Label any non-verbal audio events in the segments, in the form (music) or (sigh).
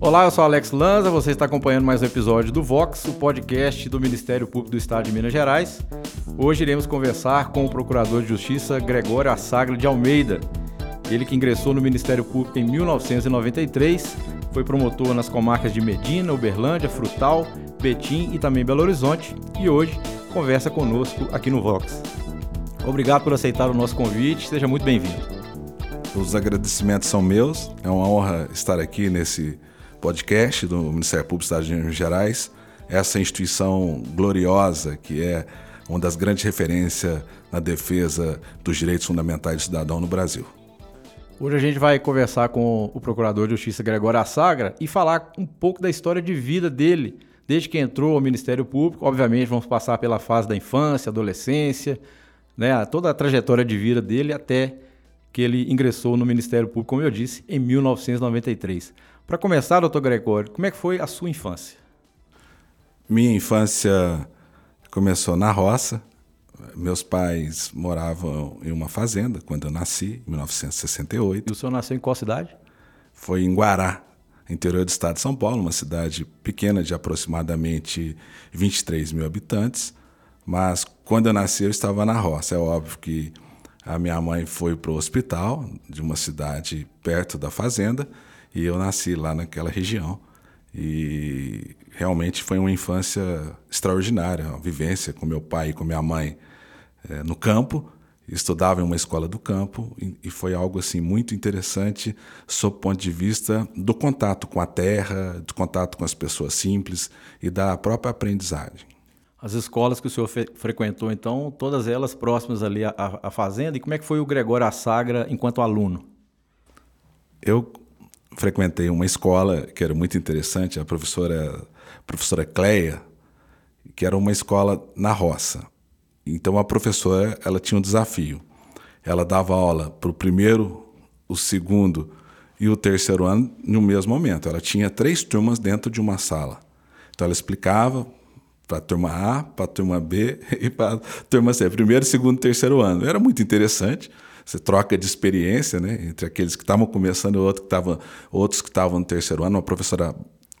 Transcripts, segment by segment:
Olá, eu sou Alex Lanza, você está acompanhando mais um episódio do Vox, o podcast do Ministério Público do Estado de Minas Gerais. Hoje iremos conversar com o Procurador de Justiça Gregório Assagra de Almeida. Ele que ingressou no Ministério Público em 1993, foi promotor nas comarcas de Medina, Uberlândia, Frutal, Betim e também Belo Horizonte e hoje conversa conosco aqui no Vox. Obrigado por aceitar o nosso convite, seja muito bem-vindo. Os agradecimentos são meus, é uma honra estar aqui nesse podcast do Ministério Público do Estado de Minas Gerais, essa instituição gloriosa que é uma das grandes referências na defesa dos direitos fundamentais do cidadão no Brasil. Hoje a gente vai conversar com o Procurador de Justiça Gregório Assagra e falar um pouco da história de vida dele, desde que entrou ao Ministério Público. Obviamente vamos passar pela fase da infância, adolescência, né, toda a trajetória de vida dele até que ele ingressou no Ministério Público, como eu disse, em 1993. Para começar, doutor Gregório, como é que foi a sua infância? Minha infância começou na roça. Meus pais moravam em uma fazenda quando eu nasci, em 1968. E o senhor nasceu em qual cidade? Foi em Guará, interior do estado de São Paulo, uma cidade pequena de aproximadamente 23 mil habitantes. Mas quando eu nasci, eu estava na roça. É óbvio que a minha mãe foi para o hospital de uma cidade perto da fazenda e eu nasci lá naquela região. E realmente foi uma infância extraordinária, uma vivência com meu pai e com minha mãe é, no campo. Estudava em uma escola do campo e, foi algo assim muito interessante sob o ponto de vista do contato com a terra, do contato com as pessoas simples e da própria aprendizagem. As escolas que o senhor frequentou, então, todas elas próximas ali à, à, fazenda. E como é que foi o Gregório Assagra enquanto aluno? Eu frequentei uma escola que era muito interessante, a professora, a professora Cleia, que era uma escola na roça. Então a professora ela tinha um desafio. Ela dava aula para o primeiro, o segundo e o terceiro ano no mesmo momento. Ela tinha três turmas dentro de uma sala. Então ela explicava para a turma A, para a turma B (laughs) e para a turma C, primeiro, segundo terceiro ano. Era muito interessante você troca de experiência, né, entre aqueles que estavam começando e outro que tava, outros que estavam no terceiro ano. Uma professora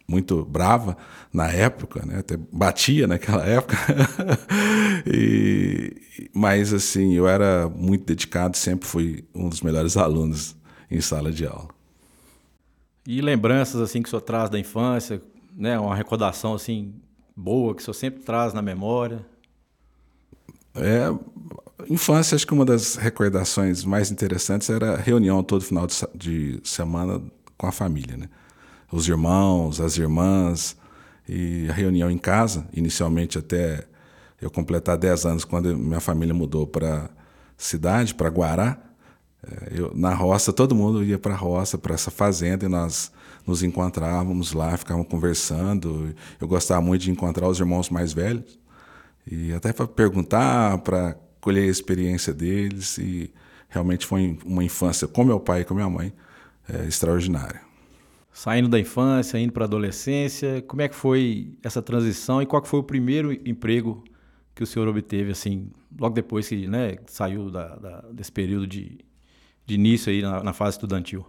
muito brava na época, né, até batia naquela (laughs) época. e, mas assim, eu era muito dedicado, sempre fui um dos melhores alunos em sala de aula. E lembranças assim que o senhor traz da infância, né, uma recordação assim boa que o senhor sempre traz na memória? É, infância, acho que uma das recordações mais interessantes era a reunião todo final de, semana com a família, né? Os irmãos, as irmãs, e a reunião em casa, inicialmente até eu completar 10 anos, quando minha família mudou para cidade, para Guará. É, eu, na roça, todo mundo ia para a roça, para essa fazenda, e nós nos encontrávamos lá, ficávamos conversando. Eu gostava muito de encontrar os irmãos mais velhos, e até para perguntar, para colher a experiência deles e realmente foi uma infância com meu pai e com minha mãe é, extraordinária. Saindo da infância, indo para a adolescência, como é que foi essa transição e qual foi o primeiro emprego que o senhor obteve, assim, logo depois que né, saiu da, da, desse período de, de início aí na, na fase estudantil?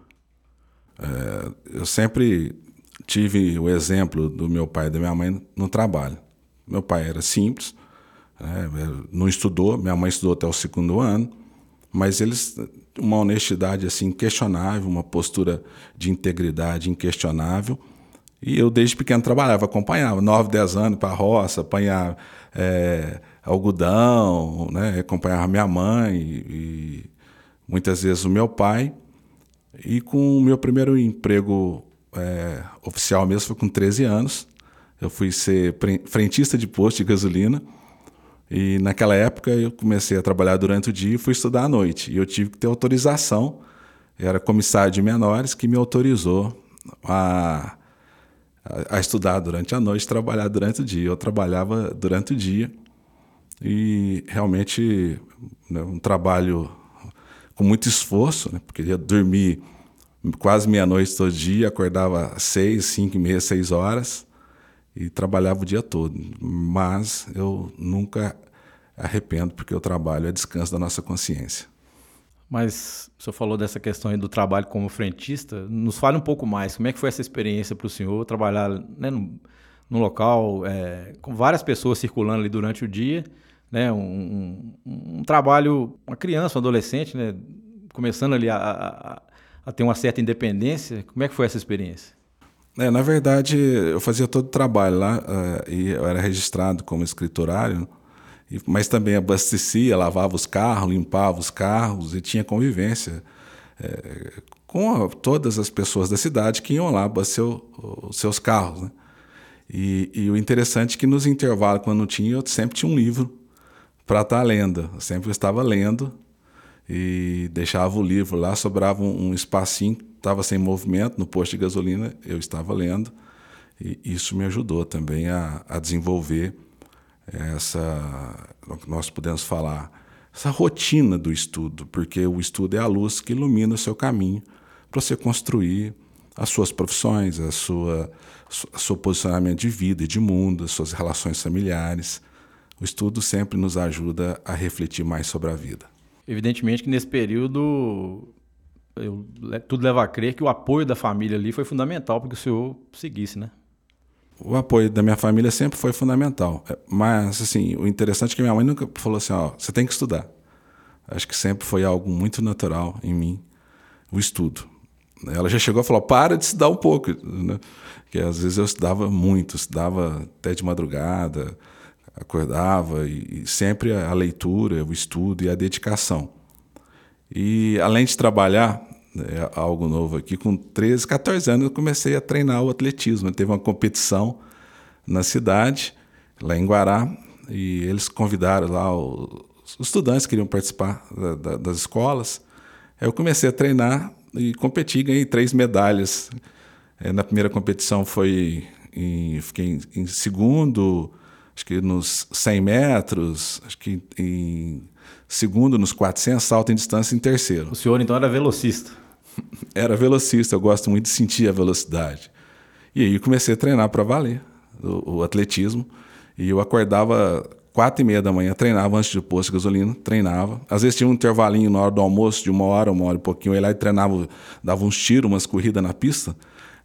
É, eu sempre tive o exemplo do meu pai e da minha mãe no trabalho. Meu pai era simples, né? Não estudou, minha mãe estudou até o segundo ano, mas eles uma honestidade assim inquestionável, uma postura de integridade inquestionável. E eu desde pequeno trabalhava, acompanhava, 9, 10 anos para a roça, apanhar é, algodão, né? acompanhava minha mãe e muitas vezes o meu pai. E com o meu primeiro emprego é, oficial mesmo foi com 13 anos. Eu fui ser frentista de posto de gasolina e naquela época eu comecei a trabalhar durante o dia e fui estudar à noite. E eu tive que ter autorização. Era comissário de menores que me autorizou a, a, a estudar durante a noite, trabalhar durante o dia. Eu trabalhava durante o dia e realmente né, um trabalho com muito esforço, né, porque ia dormir quase meia-noite todo dia, acordava seis, cinco e meia, seis horas e trabalhava o dia todo. Mas eu nunca arrependo, porque o trabalho é descanso da nossa consciência. Mas o senhor falou dessa questão aí do trabalho como frentista. Nos fale um pouco mais. Como é que foi essa experiência para o senhor trabalhar né, num local é, com várias pessoas circulando ali durante o dia, né? Um, um, um trabalho, uma criança, um adolescente, né? Começando ali a, a, a, ter uma certa independência. Como é que foi essa experiência? É, na verdade, eu fazia todo o trabalho lá uh, e eu era registrado como escriturário mas também abastecia, lavava os carros, limpava os carros e tinha convivência é, com a, todas as pessoas da cidade que iam lá abastecer os seus carros. Né? E, e, o interessante é que nos intervalos, quando tinha, eu sempre tinha um livro para estar tá lendo. Eu sempre estava lendo e deixava o livro lá, sobrava um, um espacinho, estava sem movimento no posto de gasolina, eu estava lendo. E isso me ajudou também a, a desenvolver essa, nós podemos falar, essa rotina do estudo, porque o estudo é a luz que ilumina o seu caminho para você construir as suas profissões, a sua, a seu posicionamento de vida e de mundo, as suas relações familiares. O estudo sempre nos ajuda a refletir mais sobre a vida. Evidentemente que nesse período eu, tudo leva a crer que o apoio da família ali foi fundamental para que o senhor seguisse, né? o apoio da minha família sempre foi fundamental. É, mas, assim, o interessante é que minha mãe nunca falou assim: ó, você tem que estudar. Acho que sempre foi algo muito natural em mim, o estudo. Ela já chegou a falar: para de estudar um pouco. Né? Que às vezes eu estudava muito, estudava até de madrugada, acordava, e, e sempre a leitura, o estudo e a dedicação. E além de trabalhar, é algo novo aqui. Com 13, 14 anos eu comecei a treinar o atletismo. Teve uma competição na cidade, lá em Guará, e eles convidaram lá os estudantes que queriam participar da, da, das escolas. Eu comecei a treinar e competi, ganhei três medalhas. É, na primeira competição foi em, fiquei em, em segundo, acho que nos 100 metros, acho que em segundo nos 400, salto em distância em terceiro. O senhor então era velocista? (laughs) era velocista, eu gosto muito de sentir a velocidade. E aí comecei a treinar para valer o, o, atletismo. E eu acordava quatro e meia da manhã, treinava antes do posto de gasolina, treinava. Às vezes tinha um intervalinho na hora do almoço, de uma hora, uma hora e pouquinho. Eu ia lá e treinava, dava uns tiros, umas corridas na pista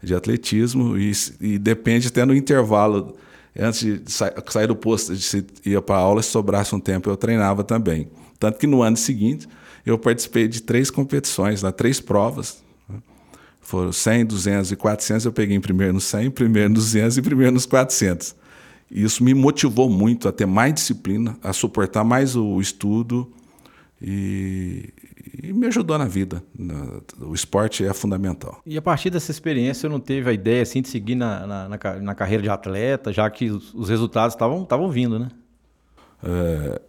de atletismo. E, e depende até no intervalo, antes de sa sair do posto, de ia para aula, se sobrasse um tempo, eu treinava também. Tanto que no ano seguinte eu participei de três competições, lá, três provas. Né? Foram 100, 200 e 400. Eu peguei em primeiro no 100, primeiro nos 200 e primeiro nos 400. E isso me motivou muito a ter mais disciplina, a suportar mais o estudo e, e me ajudou na vida. O esporte é fundamental. E a partir dessa experiência, você não teve a ideia assim, de seguir na, na, na, carreira de atleta, já que os, os resultados estavam vindo, né? É,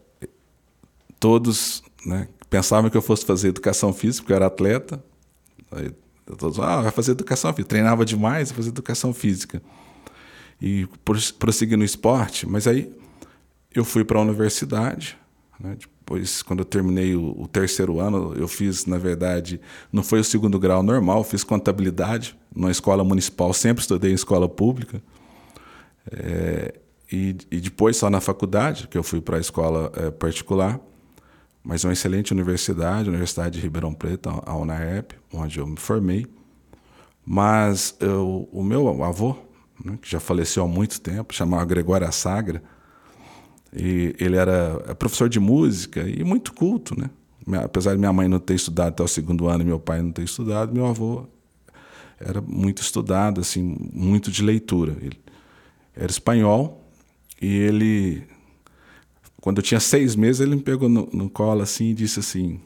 todos né, pensavam que eu fosse fazer educação física, porque eu era atleta. Aí, todos, ah, vai fazer educação física. Treinava demais, vai fazer educação física. E prossegui no esporte, mas aí eu fui para a universidade. Né? Depois, quando eu terminei o, o, terceiro ano, eu fiz, na verdade, não foi o segundo grau normal, fiz contabilidade numa escola municipal, sempre estudei em escola pública. É, e, e, depois, só na faculdade, que eu fui para a escola é, particular mas uma excelente universidade, Universidade de Ribeirão Preto, a UNAEP, onde eu me formei. Mas eu, o meu avô, né, que já faleceu há muito tempo, chamava Gregório Sagra, e ele era é professor de música e muito culto, né? Apesar de minha mãe não ter estudado até o segundo ano e meu pai não ter estudado, meu avô era muito estudado, assim, muito de leitura. Ele era espanhol e ele quando eu tinha seis meses, ele me pegou no, no colo assim e disse assim: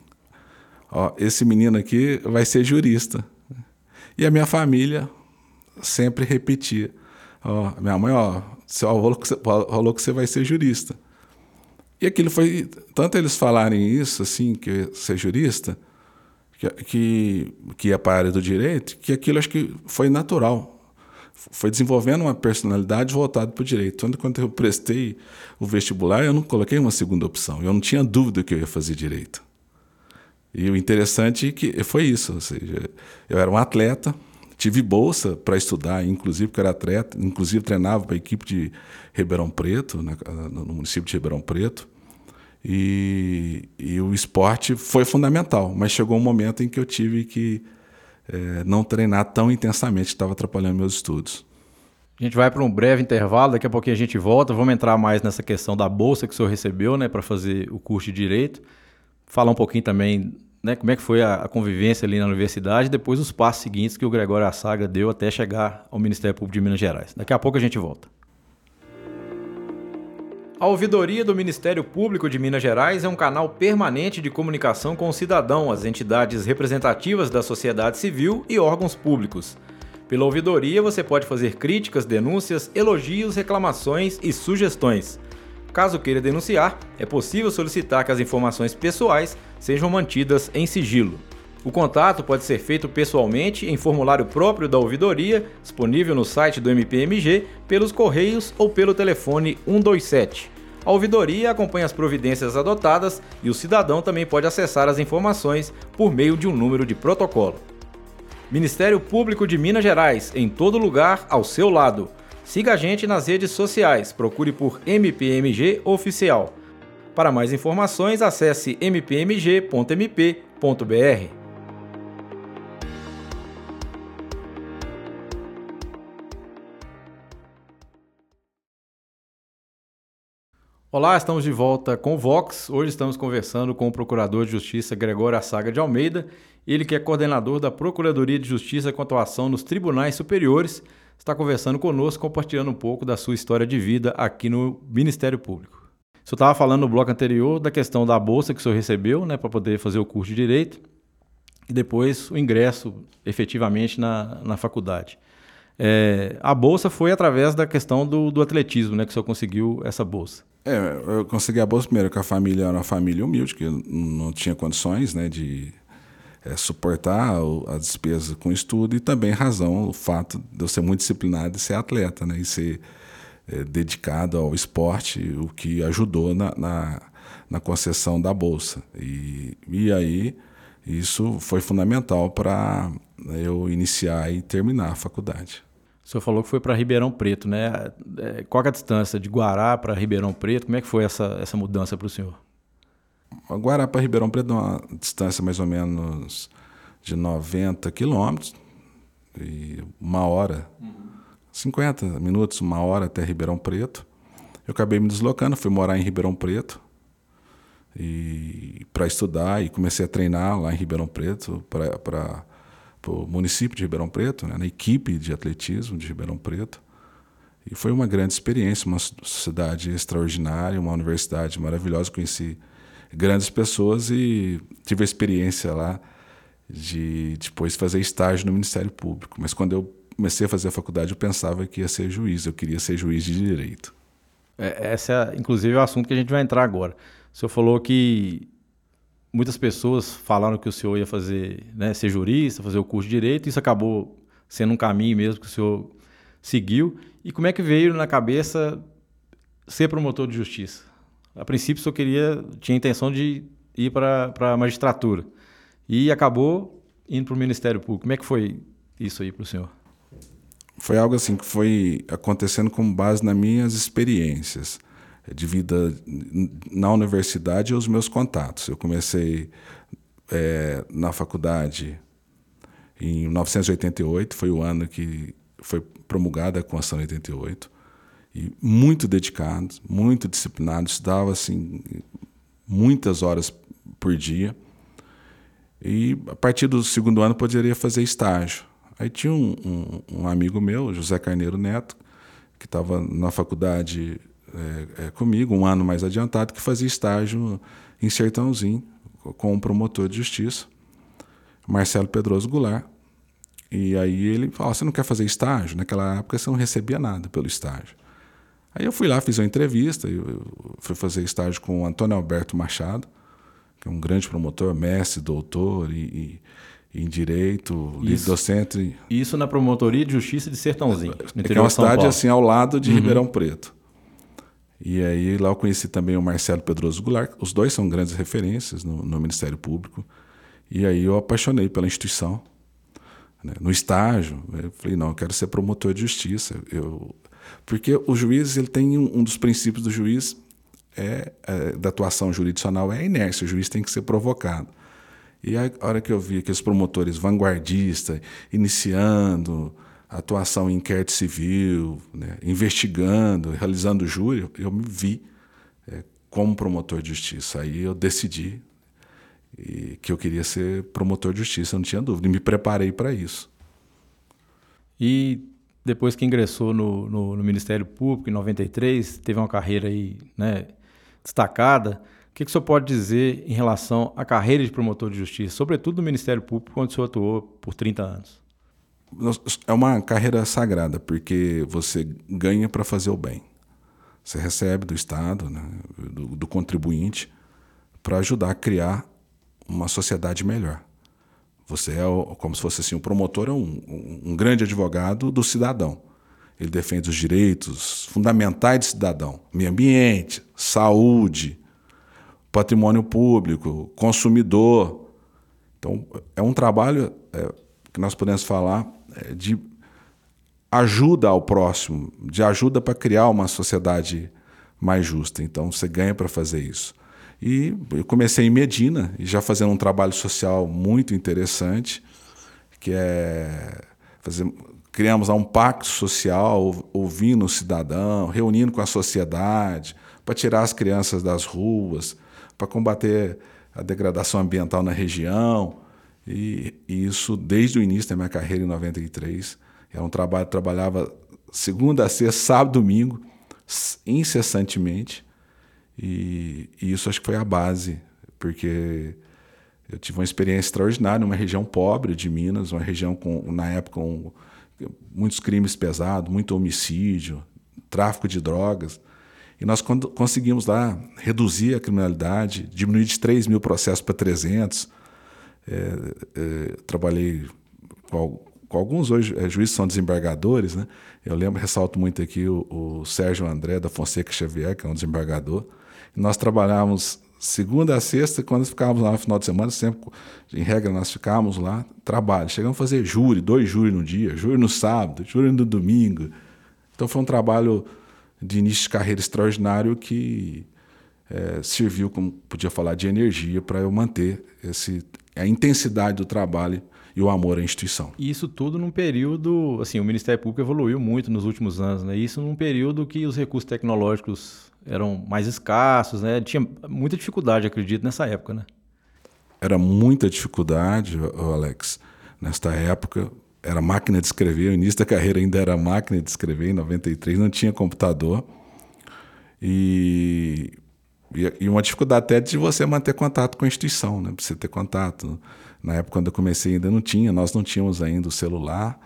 Ó, esse menino aqui vai ser jurista. E a minha família sempre repetia: Ó, minha mãe, ó, seu avô falou que você vai ser jurista. E aquilo foi. Tanto eles falarem isso, assim, que ser jurista, que, que, que ia para a área do direito, que aquilo acho que foi natural foi desenvolvendo uma personalidade voltada para o direito. Tanto quando eu prestei o vestibular, eu não coloquei uma segunda opção. Eu não tinha dúvida que eu ia fazer direito. E o interessante é que foi isso, ou seja, eu era um atleta, tive bolsa para estudar, inclusive porque era atleta, inclusive treinava para a equipe de Ribeirão Preto, né, no município de Ribeirão Preto. E, e o esporte foi fundamental, mas chegou um momento em que eu tive que é, não treinar tão intensamente, estava atrapalhando meus estudos. A gente vai para um breve intervalo, daqui a pouquinho a gente volta. Vamos entrar mais nessa questão da bolsa que o senhor recebeu né, para fazer o curso de Direito. Falar um pouquinho também né, como é que foi a, a, convivência ali na universidade e depois os passos seguintes que o Gregório Assaga deu até chegar ao Ministério Público de Minas Gerais. Daqui a pouco a gente volta. A ouvidoria do Ministério Público de Minas Gerais é um canal permanente de comunicação com o cidadão, as entidades representativas da sociedade civil e órgãos públicos. Pela ouvidoria, você pode fazer críticas, denúncias, elogios, reclamações e sugestões. Caso queira denunciar, é possível solicitar que as informações pessoais sejam mantidas em sigilo. O contato pode ser feito pessoalmente em formulário próprio da ouvidoria, disponível no site do MPMG, pelos correios ou pelo telefone 127. A ouvidoria acompanha as providências adotadas e o cidadão também pode acessar as informações por meio de um número de protocolo. Ministério Público de Minas Gerais, em todo lugar, ao seu lado. Siga a gente nas redes sociais, procure por MPMG Oficial. Para mais informações, acesse mpmg.mp.br. Olá, estamos de volta com o Vox. Hoje estamos conversando com o Procurador de Justiça Gregório Assaga de Almeida, ele que é coordenador da Procuradoria de Justiça quanto à ação nos tribunais superiores, está conversando conosco, compartilhando um pouco da sua história de vida aqui no Ministério Público. O senhor estava falando no bloco anterior da questão da bolsa que o senhor recebeu né, para poder fazer o curso de Direito e depois o ingresso efetivamente na, na faculdade. É, a bolsa foi através da questão do, do atletismo, né, que o senhor conseguiu essa bolsa. É, eu consegui a bolsa primeiro, que a família era uma família humilde, que não tinha condições né, de é, suportar a despesa com estudo e também razão o fato de eu ser muito disciplinado e ser atleta, né, e ser é, dedicado ao esporte, o que ajudou na, na, na concessão da bolsa. E, e aí isso foi fundamental para eu iniciar e terminar a faculdade. O senhor falou que foi para Ribeirão Preto, né? É, qual é a distância de Guará para Ribeirão Preto? Como é que foi essa, essa mudança para o senhor? Guará para Ribeirão Preto é uma distância mais ou menos de 90 quilômetros e uma hora, uhum. 50 minutos, uma hora até Ribeirão Preto. Eu acabei me deslocando, fui morar em Ribeirão Preto e para estudar e comecei a treinar lá em Ribeirão Preto para o município de Ribeirão Preto, né, na equipe de atletismo de Ribeirão Preto. E foi uma grande experiência, uma cidade extraordinária, uma universidade maravilhosa. Conheci grandes pessoas e tive a experiência lá de depois fazer estágio no Ministério Público. Mas quando eu comecei a fazer a faculdade, eu pensava que ia ser juiz, eu queria ser juiz de direito. É, esse é, inclusive, é o assunto que a gente vai entrar agora. O senhor falou que muitas pessoas falaram que o senhor ia fazer, né, ser jurista, fazer o curso de direito, isso acabou sendo um caminho mesmo que o senhor seguiu. E como é que veio na cabeça ser promotor de justiça? A princípio, senhor queria, tinha intenção de ir para a magistratura e acabou indo para o Ministério Público. Como é que foi isso aí para o senhor? Foi algo assim que foi acontecendo com base nas minhas experiências de vida na universidade e os meus contatos. Eu comecei é, na faculdade em 1988, foi o ano que foi promulgada a Constituição 88, e muito dedicado, muito disciplinado, estudava assim muitas horas por dia. E a partir do segundo ano poderia fazer estágio. Aí tinha um, um, um amigo meu, José Carneiro Neto, que estava na faculdade é, é, comigo, um ano mais adiantado, que fazia estágio em Sertãozinho com um promotor de justiça, Marcelo Pedroso Goulart. E aí ele falou: Você não quer fazer estágio? Naquela época você não recebia nada pelo estágio. Aí eu fui lá, fiz uma entrevista, eu fui fazer estágio com o Antônio Alberto Machado, que é um grande promotor, mestre, doutor e, e em direito, livre docente. Isso na promotoria de justiça de Sertãozinho. É, que é uma cidade assim ao lado de uhum. Ribeirão Preto. E aí lá eu conheci também o Marcelo Pedroso Goulart, os dois são grandes referências no, no Ministério Público. E aí eu apaixonei pela instituição. Né? No estágio, eu falei, não, eu quero ser promotor de justiça. Eu, porque o juiz ele tem um, um dos princípios do juiz é, é, da atuação jurisdicional é a inércia, o juiz tem que ser provocado. E a hora que eu vi aqueles promotores vanguardistas iniciando atuação em inquérito civil, né, investigando, realizando júri, eu me vi é, como promotor de justiça. Aí eu decidi e, que eu queria ser promotor de justiça, não tinha dúvida, e me preparei para isso. E depois que ingressou no, no, no, Ministério Público, em 93, teve uma carreira aí, né, destacada. O que, que o senhor pode dizer em relação à carreira de promotor de justiça, sobretudo no Ministério Público, onde o senhor atuou por 30 anos? É uma carreira sagrada, porque você ganha para fazer o bem. Você recebe do Estado, né, do, do contribuinte, para ajudar a criar uma sociedade melhor. Você é como se fosse assim, o promotor é um, um, um grande advogado do cidadão. Ele defende os direitos fundamentais do cidadão: meio ambiente, saúde, patrimônio público, consumidor. Então, é um trabalho é, que nós podemos falar é, de ajuda ao próximo, de ajuda para criar uma sociedade mais justa. Então, você ganha para fazer isso. E eu comecei em Medina, já fazendo um trabalho social muito interessante, que é fazer, criamos um pacto social, ouvindo o cidadão, reunindo com a sociedade, para tirar as crianças das ruas, para combater a degradação ambiental na região. E, e, isso desde o início da minha carreira em 93. É um trabalho trabalhava segunda sexta, sábado, domingo, incessantemente. E, e, isso acho que foi a base, porque eu tive uma experiência extraordinária numa região pobre de Minas, uma região com, na época, com muitos crimes pesados, muito homicídio, tráfico de drogas. E nós conseguimos lá reduzir a criminalidade, diminuir de 3 mil processos para 300. É, é, trabalhei com, com, alguns hoje, é, juízes são desembargadores, né? Eu lembro, ressalto muito aqui o, o Sérgio André da Fonseca Xavier, que é um desembargador, nós trabalhávamos segunda a sexta, quando ficávamos lá no final de semana, sempre, em regra, nós ficávamos lá, trabalho. Chegamos a fazer júri, dois júri no dia, júri no sábado, júri no domingo. Então foi um trabalho de início de carreira extraordinário que é, serviu, como podia falar, de energia para eu manter esse, a intensidade do trabalho e o amor à instituição. E isso tudo num período, assim, o Ministério Público evoluiu muito nos últimos anos, né? Isso num período que os recursos tecnológicos eram mais escassos, né? Tinha muita dificuldade, acredito, nessa época, né? Era muita dificuldade, Alex. Nesta época, era máquina de escrever. O início da carreira ainda era máquina de escrever, em 93, não tinha computador. E, e uma dificuldade até de você manter contato com a instituição, né? Pra você ter contato. Na época, quando eu comecei, ainda não tinha, nós não tínhamos ainda o celular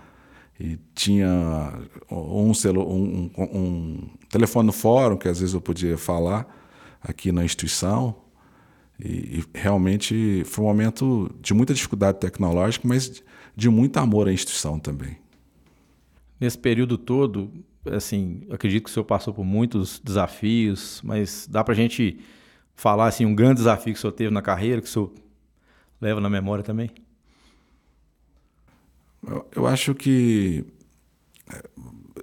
e tinha um, celu um, um, um, telefone no fórum que às vezes eu podia falar aqui na instituição e, e, realmente foi um momento de muita dificuldade tecnológica, mas de muito amor à instituição também. Nesse período todo, assim, acredito que o senhor passou por muitos desafios, mas dá para a gente falar assim um grande desafio que o senhor teve na carreira que o senhor leva na memória também? Eu, eu acho que é,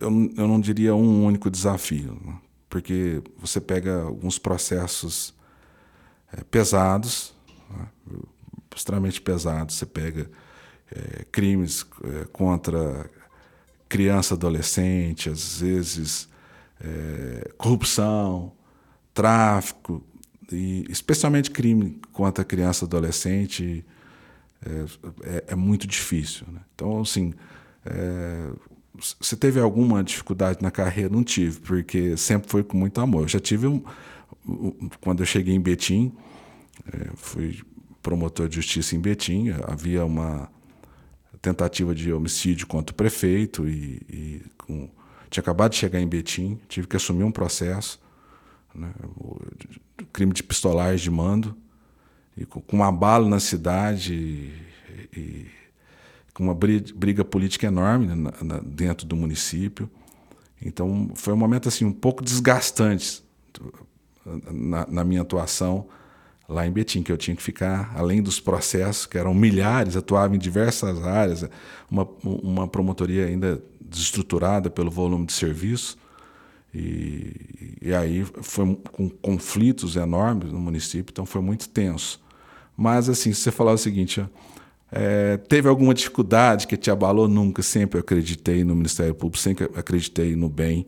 eu, eu não diria um único desafio, né? porque você pega alguns processos é, pesados, né? extremamente pesados, você pega é, crimes é, contra criança, adolescente, às vezes é, corrupção, tráfico, e especialmente crime contra criança, adolescente, é, é, é muito difícil. Né? Então, assim, é, você teve alguma dificuldade na carreira? Não tive, porque sempre foi com muito amor. Eu já tive um, um quando eu cheguei em Betim, é, fui promotor de justiça em Betim, havia uma tentativa de homicídio contra o prefeito e, e com, tinha acabado de chegar em Betim, tive que assumir um processo, né, crime de pistolagem de mando, e com, com um abalo na cidade e, e com uma briga, briga política enorme na, na, dentro do município. Então foi um momento assim um pouco desgastante na, na, minha atuação lá em Betim, que eu tinha que ficar além dos processos, que eram milhares, atuava em diversas áreas, uma, uma promotoria ainda desestruturada pelo volume de serviço. E, e aí foi com conflitos enormes no município, então foi muito tenso. Mas, assim, se você falar o seguinte, é, teve alguma dificuldade que te abalou? Nunca, sempre acreditei no Ministério Público, sempre acreditei no bem,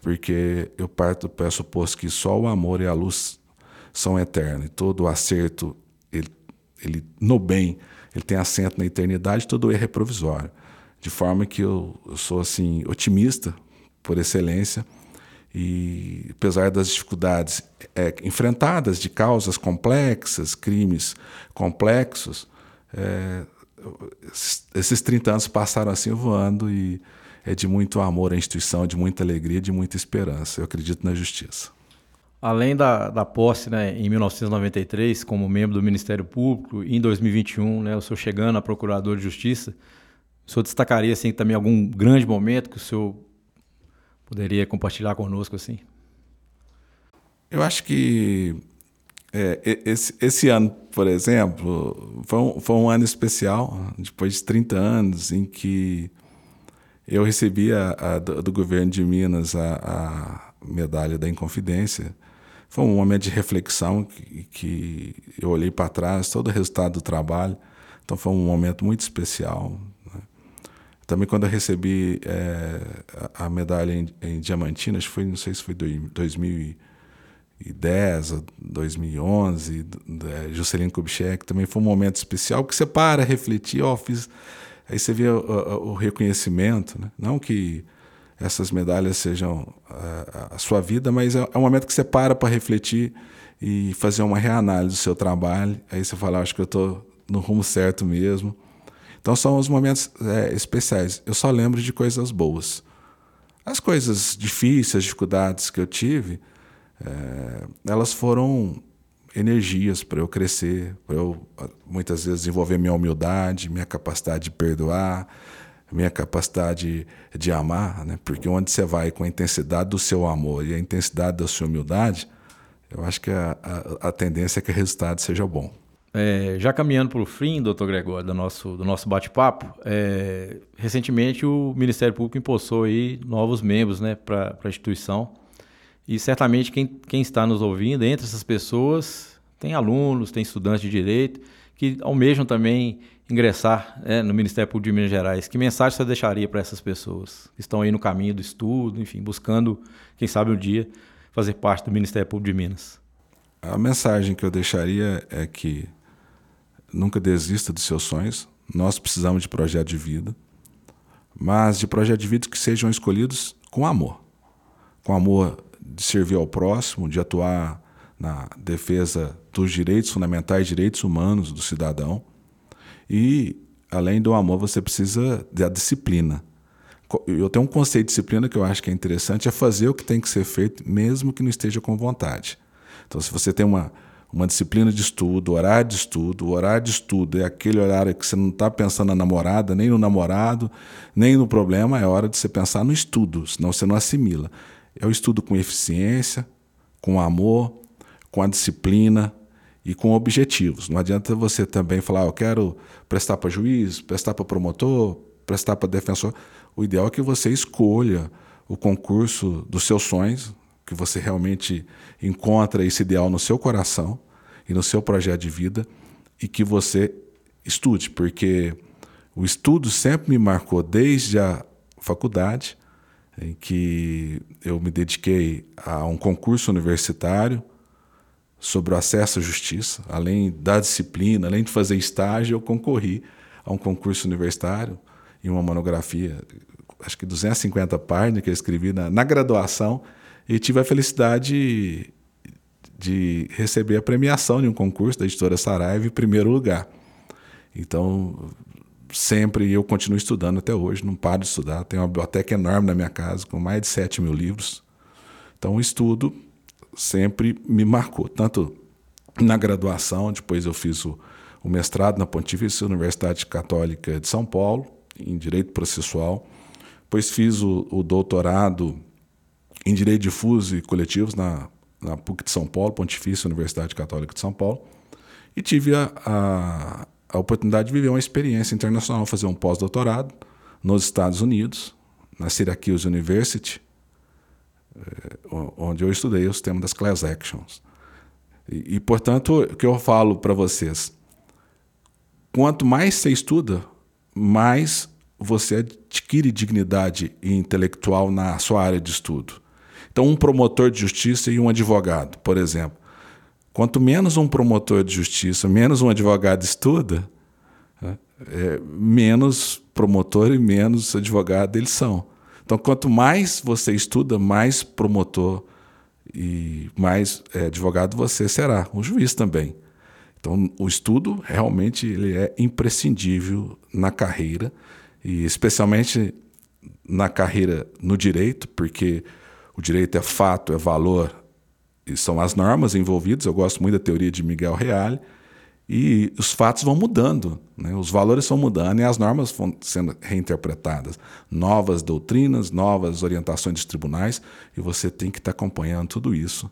porque eu parto do pressuposto que só o amor e a luz são eternos, e todo acerto, ele, ele, no bem, ele tem assento na eternidade, todo erro é provisório. De forma que eu, eu sou, assim, otimista por excelência, e apesar das dificuldades é, enfrentadas de causas complexas, crimes complexos, é, esses 30 anos passaram assim voando e é de muito amor à instituição, de muita alegria, de muita esperança. Eu acredito na justiça. Além da, da posse né, em 1993 como membro do Ministério Público, e em 2021, né, o senhor chegando a procurador de justiça, o senhor destacaria assim, também algum grande momento que o senhor Poderia compartilhar conosco assim? Eu acho que é, esse, esse, ano, por exemplo, foi um, foi um, ano especial, depois de 30 anos, em que eu recebi a, a, do, do, governo de Minas a, a, medalha da Inconfidência. Foi um momento de reflexão que, que eu olhei para trás, todo o resultado do trabalho. Então foi um momento muito especial. Também quando eu recebi é, a, medalha em, em Diamantina, acho que foi, não sei se foi 2010 ou 2011, é, Juscelino Kubitschek, também foi um momento especial que você para, refletir, ó, oh, fiz... Aí você vê o, o, o reconhecimento, né? não que essas medalhas sejam a, a sua vida, mas é, é um momento que você para para refletir e fazer uma reanálise do seu trabalho. Aí você fala, acho que eu estou no rumo certo mesmo. Então são os momentos é, especiais. Eu só lembro de coisas boas. As coisas difíceis, as dificuldades que eu tive, é, elas foram energias para eu crescer, para eu muitas vezes desenvolver minha humildade, minha capacidade de perdoar, minha capacidade de amar, né? Porque onde você vai com a intensidade do seu amor e a intensidade da sua humildade, eu acho que a, a, a tendência é que o resultado seja bom. É, já caminhando para o fim, doutor Gregório, do nosso, do nosso bate-papo, é, recentemente o Ministério Público impulsou aí novos membros né, para a instituição. E certamente quem, quem está nos ouvindo, entre essas pessoas, tem alunos, tem estudantes de direito que almejam também ingressar né, no Ministério Público de Minas Gerais. Que mensagem você deixaria para essas pessoas que estão aí no caminho do estudo, enfim, buscando, quem sabe um dia, fazer parte do Ministério Público de Minas? A mensagem que eu deixaria é que nunca desista dos seus sonhos. Nós precisamos de projeto de vida, mas de projetos de vida que sejam escolhidos com amor. Com amor de servir ao próximo, de atuar na defesa dos direitos fundamentais, direitos humanos do cidadão. E, além do amor, você precisa da disciplina. Eu tenho um conceito de disciplina que eu acho que é interessante, é fazer o que tem que ser feito, mesmo que não esteja com vontade. Então, se você tem uma, uma disciplina de estudo, horário de estudo. O horário de estudo é aquele horário que você não está pensando na namorada, nem no namorado, nem no problema, é hora de você pensar no estudo, senão você não assimila. É o estudo com eficiência, com amor, com a disciplina e com objetivos. Não adianta você também falar, ah, eu quero prestar para juiz, prestar para promotor, prestar para defensor. O ideal é que você escolha o concurso dos seus sonhos, que você realmente encontra esse ideal no seu coração e no seu projeto de vida e que você estude, porque o estudo sempre me marcou desde a faculdade, em que eu me dediquei a um concurso universitário sobre o acesso à justiça, além da disciplina, além de fazer estágio, eu concorri a um concurso universitário em uma monografia, acho que 250 páginas que eu escrevi na, na graduação e tive a felicidade de receber a premiação de um concurso da editora Saraiva em primeiro lugar. Então, sempre eu continuo estudando até hoje, não paro de estudar. Tenho uma biblioteca enorme na minha casa, com mais de 7 mil livros. Então, estudo sempre me marcou, tanto na graduação, depois eu fiz o, o mestrado na Pontifícia Universidade Católica de São Paulo, em Direito Processual, depois fiz o, o doutorado em Direito Difuso e Coletivos na, na PUC de São Paulo, Pontifícia Universidade Católica de São Paulo, e tive a, a, a oportunidade de viver uma experiência internacional, fazer um pós-doutorado nos Estados Unidos, na Syracuse University, onde eu estudei o sistema das class actions. E, e portanto, o que eu falo para vocês, quanto mais você estuda, mais você adquire dignidade intelectual na sua área de estudo. Então, um promotor de justiça e um advogado, por exemplo. Quanto menos um promotor de justiça, menos um advogado estuda, né, é, menos promotor e menos advogado eles são. Então, quanto mais você estuda, mais promotor e mais é, advogado você será, um juiz também. Então, o estudo realmente ele é imprescindível na carreira e especialmente na carreira no direito, porque o direito é fato, é valor e são as normas envolvidas. Eu gosto muito da teoria de Miguel Reale e os fatos vão mudando, né? os valores vão mudando e as normas vão sendo reinterpretadas. Novas doutrinas, novas orientações dos tribunais, e você tem que estar acompanhando tudo isso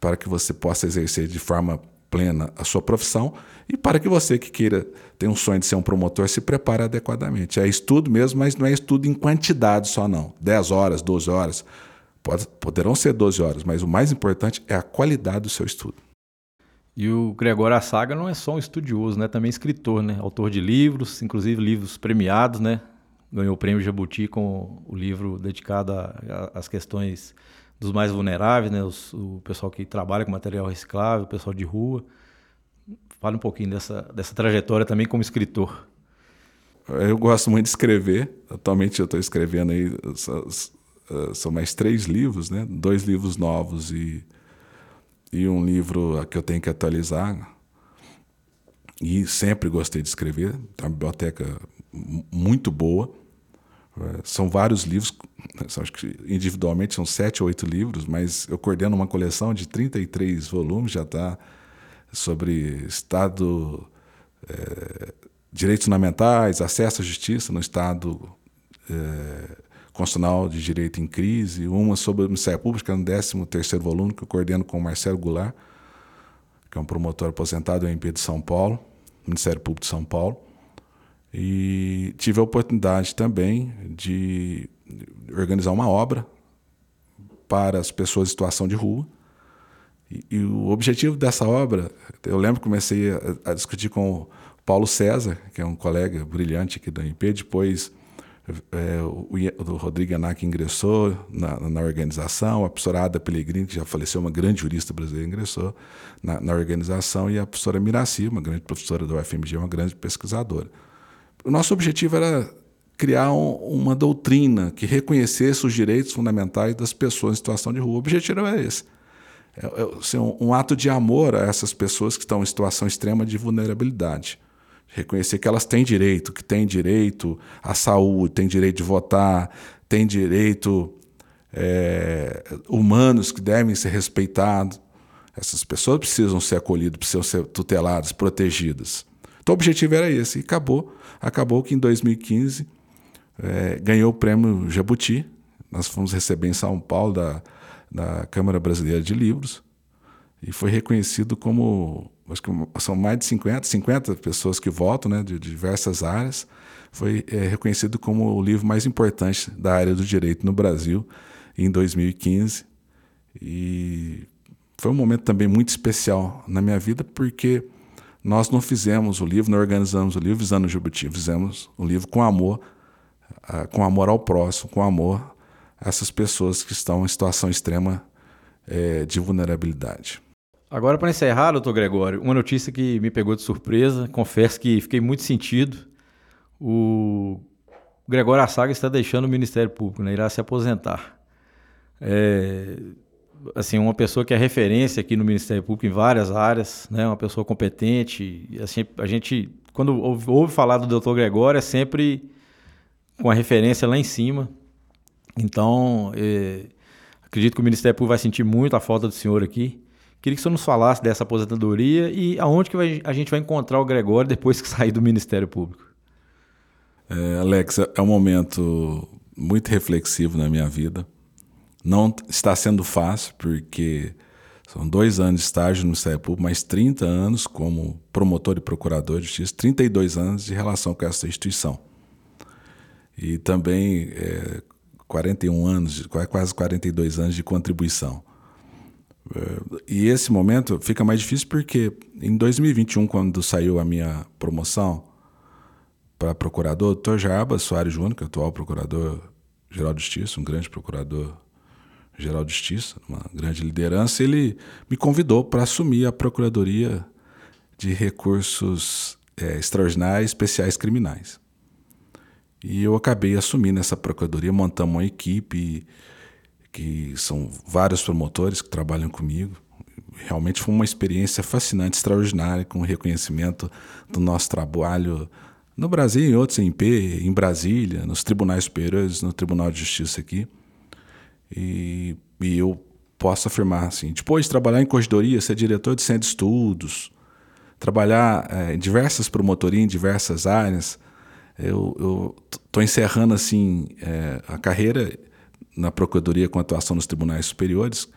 para que você possa exercer de forma plena a sua profissão e para que você que queira ter um sonho de ser um promotor se prepare adequadamente. É estudo mesmo, mas não é estudo em quantidade só não. 10 horas, 12 horas, pode, poderão ser 12 horas, mas o mais importante é a qualidade do seu estudo. E o Gregório Assaga não é só um estudioso, né? Também escritor, né? Autor de livros, inclusive livros premiados, né? Ganhou o prêmio Jabuti com o livro dedicado às questões dos mais vulneráveis, né? Os, o pessoal que trabalha com material reciclável, o pessoal de rua. Fala um pouquinho dessa, dessa trajetória também como escritor. Eu gosto muito de escrever. Atualmente eu estou escrevendo aí, são mais três livros, né? Dois livros novos e, e um livro que eu tenho que atualizar. E sempre gostei de escrever. Tem uma biblioteca muito boa. É, são vários livros, acho que individualmente são sete ou oito livros, mas eu coordeno uma coleção de 33 volumes, já está sobre Estado, é, direitos fundamentais, acesso à justiça no Estado é, constitucional de direito em crise, uma sobre o Ministério Público, é no 13 terceiro volume, que eu coordeno com o Marcelo Goulart, que é um promotor aposentado do MP de São Paulo, Ministério Público de São Paulo. E tive a oportunidade também de organizar uma obra para as pessoas em situação de rua. E, e o objetivo dessa obra, eu lembro que comecei a, a, discutir com o Paulo César, que é um colega brilhante aqui da MP, depois é, o, o Rodrigo Anac ingressou na, na, organização, a professora Ada Pellegrini, que já faleceu, uma grande jurista brasileira, ingressou na, na organização, e a professora Miraci, uma grande professora do UFMG, uma grande pesquisadora. O nosso objetivo era criar um, uma doutrina que reconhecesse os direitos fundamentais das pessoas em situação de rua. O objetivo era esse. É, é ser um, um ato de amor a essas pessoas que estão em situação extrema de vulnerabilidade. Reconhecer que elas têm direito, que têm direito à saúde, têm direito de votar, têm direito é, humanos que devem ser respeitados. Essas pessoas precisam ser acolhidas, precisam ser tuteladas, protegidas. Então o objetivo era esse. E acabou, acabou que em 2015 é, ganhou o prêmio Jabuti. Nós fomos receber em São Paulo da, da Câmara Brasileira de Livros e foi reconhecido como acho que são mais de 50, 50 pessoas que votam, né, de, diversas áreas. Foi é, reconhecido como o livro mais importante da área do direito no Brasil em 2015. E foi um momento também muito especial na minha vida, porque nós não fizemos o livro, não organizamos o livro visando o Jubuti, fizemos o livro com amor, com amor ao próximo, com amor a essas pessoas que estão em situação extrema é, de vulnerabilidade. Agora, para encerrar, doutor Gregório, uma notícia que me pegou de surpresa, confesso que fiquei muito sentido. O Gregório Assaga está deixando o Ministério Público, né? irá se aposentar. É, assim, uma pessoa que é referência aqui no Ministério Público em várias áreas, né? Uma pessoa competente. Assim, a gente, quando ouve, falar do Dr. Gregório, é sempre com a referência lá em cima. Então, é, acredito que o Ministério Público vai sentir muito a falta do senhor aqui. Queria que o senhor nos falasse dessa aposentadoria e aonde que vai, a gente vai encontrar o Gregório depois que sair do Ministério Público. É, Alex, é um momento muito reflexivo na minha vida. Não está sendo fácil, porque são dois anos de estágio no Ministério Público, mais 30 anos como promotor e procurador de justiça, 32 anos de relação com essa instituição. E também é, 41 anos, quase 42 anos de contribuição. E esse momento fica mais difícil porque em 2021, quando saiu a minha promoção para procurador, o Dr. Jarbas Soares Júnior, que é atual procurador-geral de Justiça, um grande procurador-geral de Justiça, uma grande liderança, ele me convidou para assumir a Procuradoria de Recursos é, Extraordinários Especiais Criminais. E eu acabei assumindo essa procuradoria, montamos uma equipe que são vários promotores que trabalham comigo. Realmente foi uma experiência fascinante, extraordinária, com reconhecimento do nosso trabalho no Brasil em outros MP, em Brasília, nos tribunais superiores, no Tribunal de Justiça aqui. E, e eu posso afirmar assim, depois de trabalhar em corredoria, ser diretor de centro de estudos, trabalhar é, em diversas promotorias, em diversas áreas, eu estou encerrando assim é, a carreira na Procuradoria com atuação nos tribunais superiores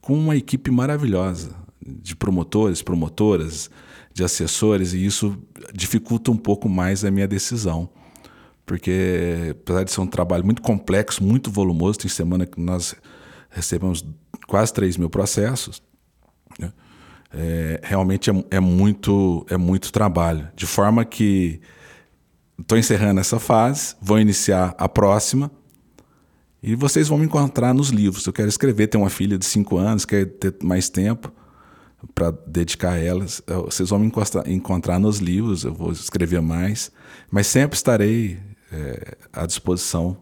com uma equipe maravilhosa de promotores, promotoras, de assessores, e isso dificulta um pouco mais a minha decisão. Porque, apesar de ser um trabalho muito complexo, muito volumoso, tem semana que nós recebemos quase 3 mil processos, né? é, realmente é, é, muito, é muito trabalho. De forma que estou encerrando essa fase, vou iniciar a próxima, e vocês vão me encontrar nos livros. Eu quero escrever, tenho uma filha de 5 anos, quero ter mais tempo para dedicar a elas. Vocês vão me encontrar nos livros, eu vou escrever mais, mas sempre estarei é, à disposição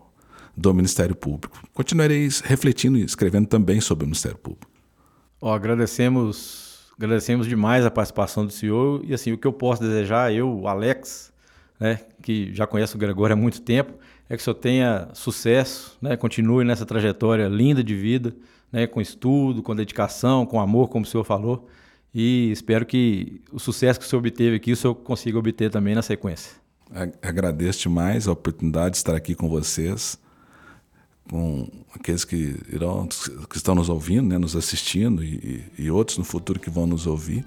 do Ministério Público. Continuarei refletindo e escrevendo também sobre o Ministério Público. Oh, agradecemos, agradecemos demais a participação do senhor e assim o que eu posso desejar, eu, Alex, né, que já conhece o Gregório há muito tempo, é que o senhor tenha sucesso, né, continue nessa trajetória linda de vida, né, com estudo, com dedicação, com amor, como o senhor falou. E espero que o sucesso que o senhor obteve aqui, o senhor consiga obter também na sequência. Agradeço demais a oportunidade de estar aqui com vocês, com aqueles que, irão, que estão nos ouvindo, né, nos assistindo e, e outros no futuro que vão nos ouvir.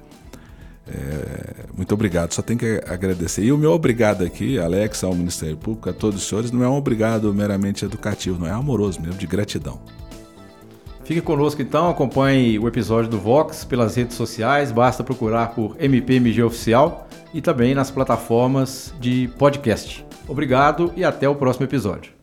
É, muito obrigado, só tenho que agradecer. E o meu obrigado aqui, Alex, ao Ministério Público, a todos os senhores, não é um obrigado meramente educativo, não é amoroso mesmo, de gratidão. Fique conosco então, acompanhe o episódio do Vox pelas redes sociais, basta procurar por MPMG Oficial e também nas plataformas de podcast. Obrigado e até o próximo episódio.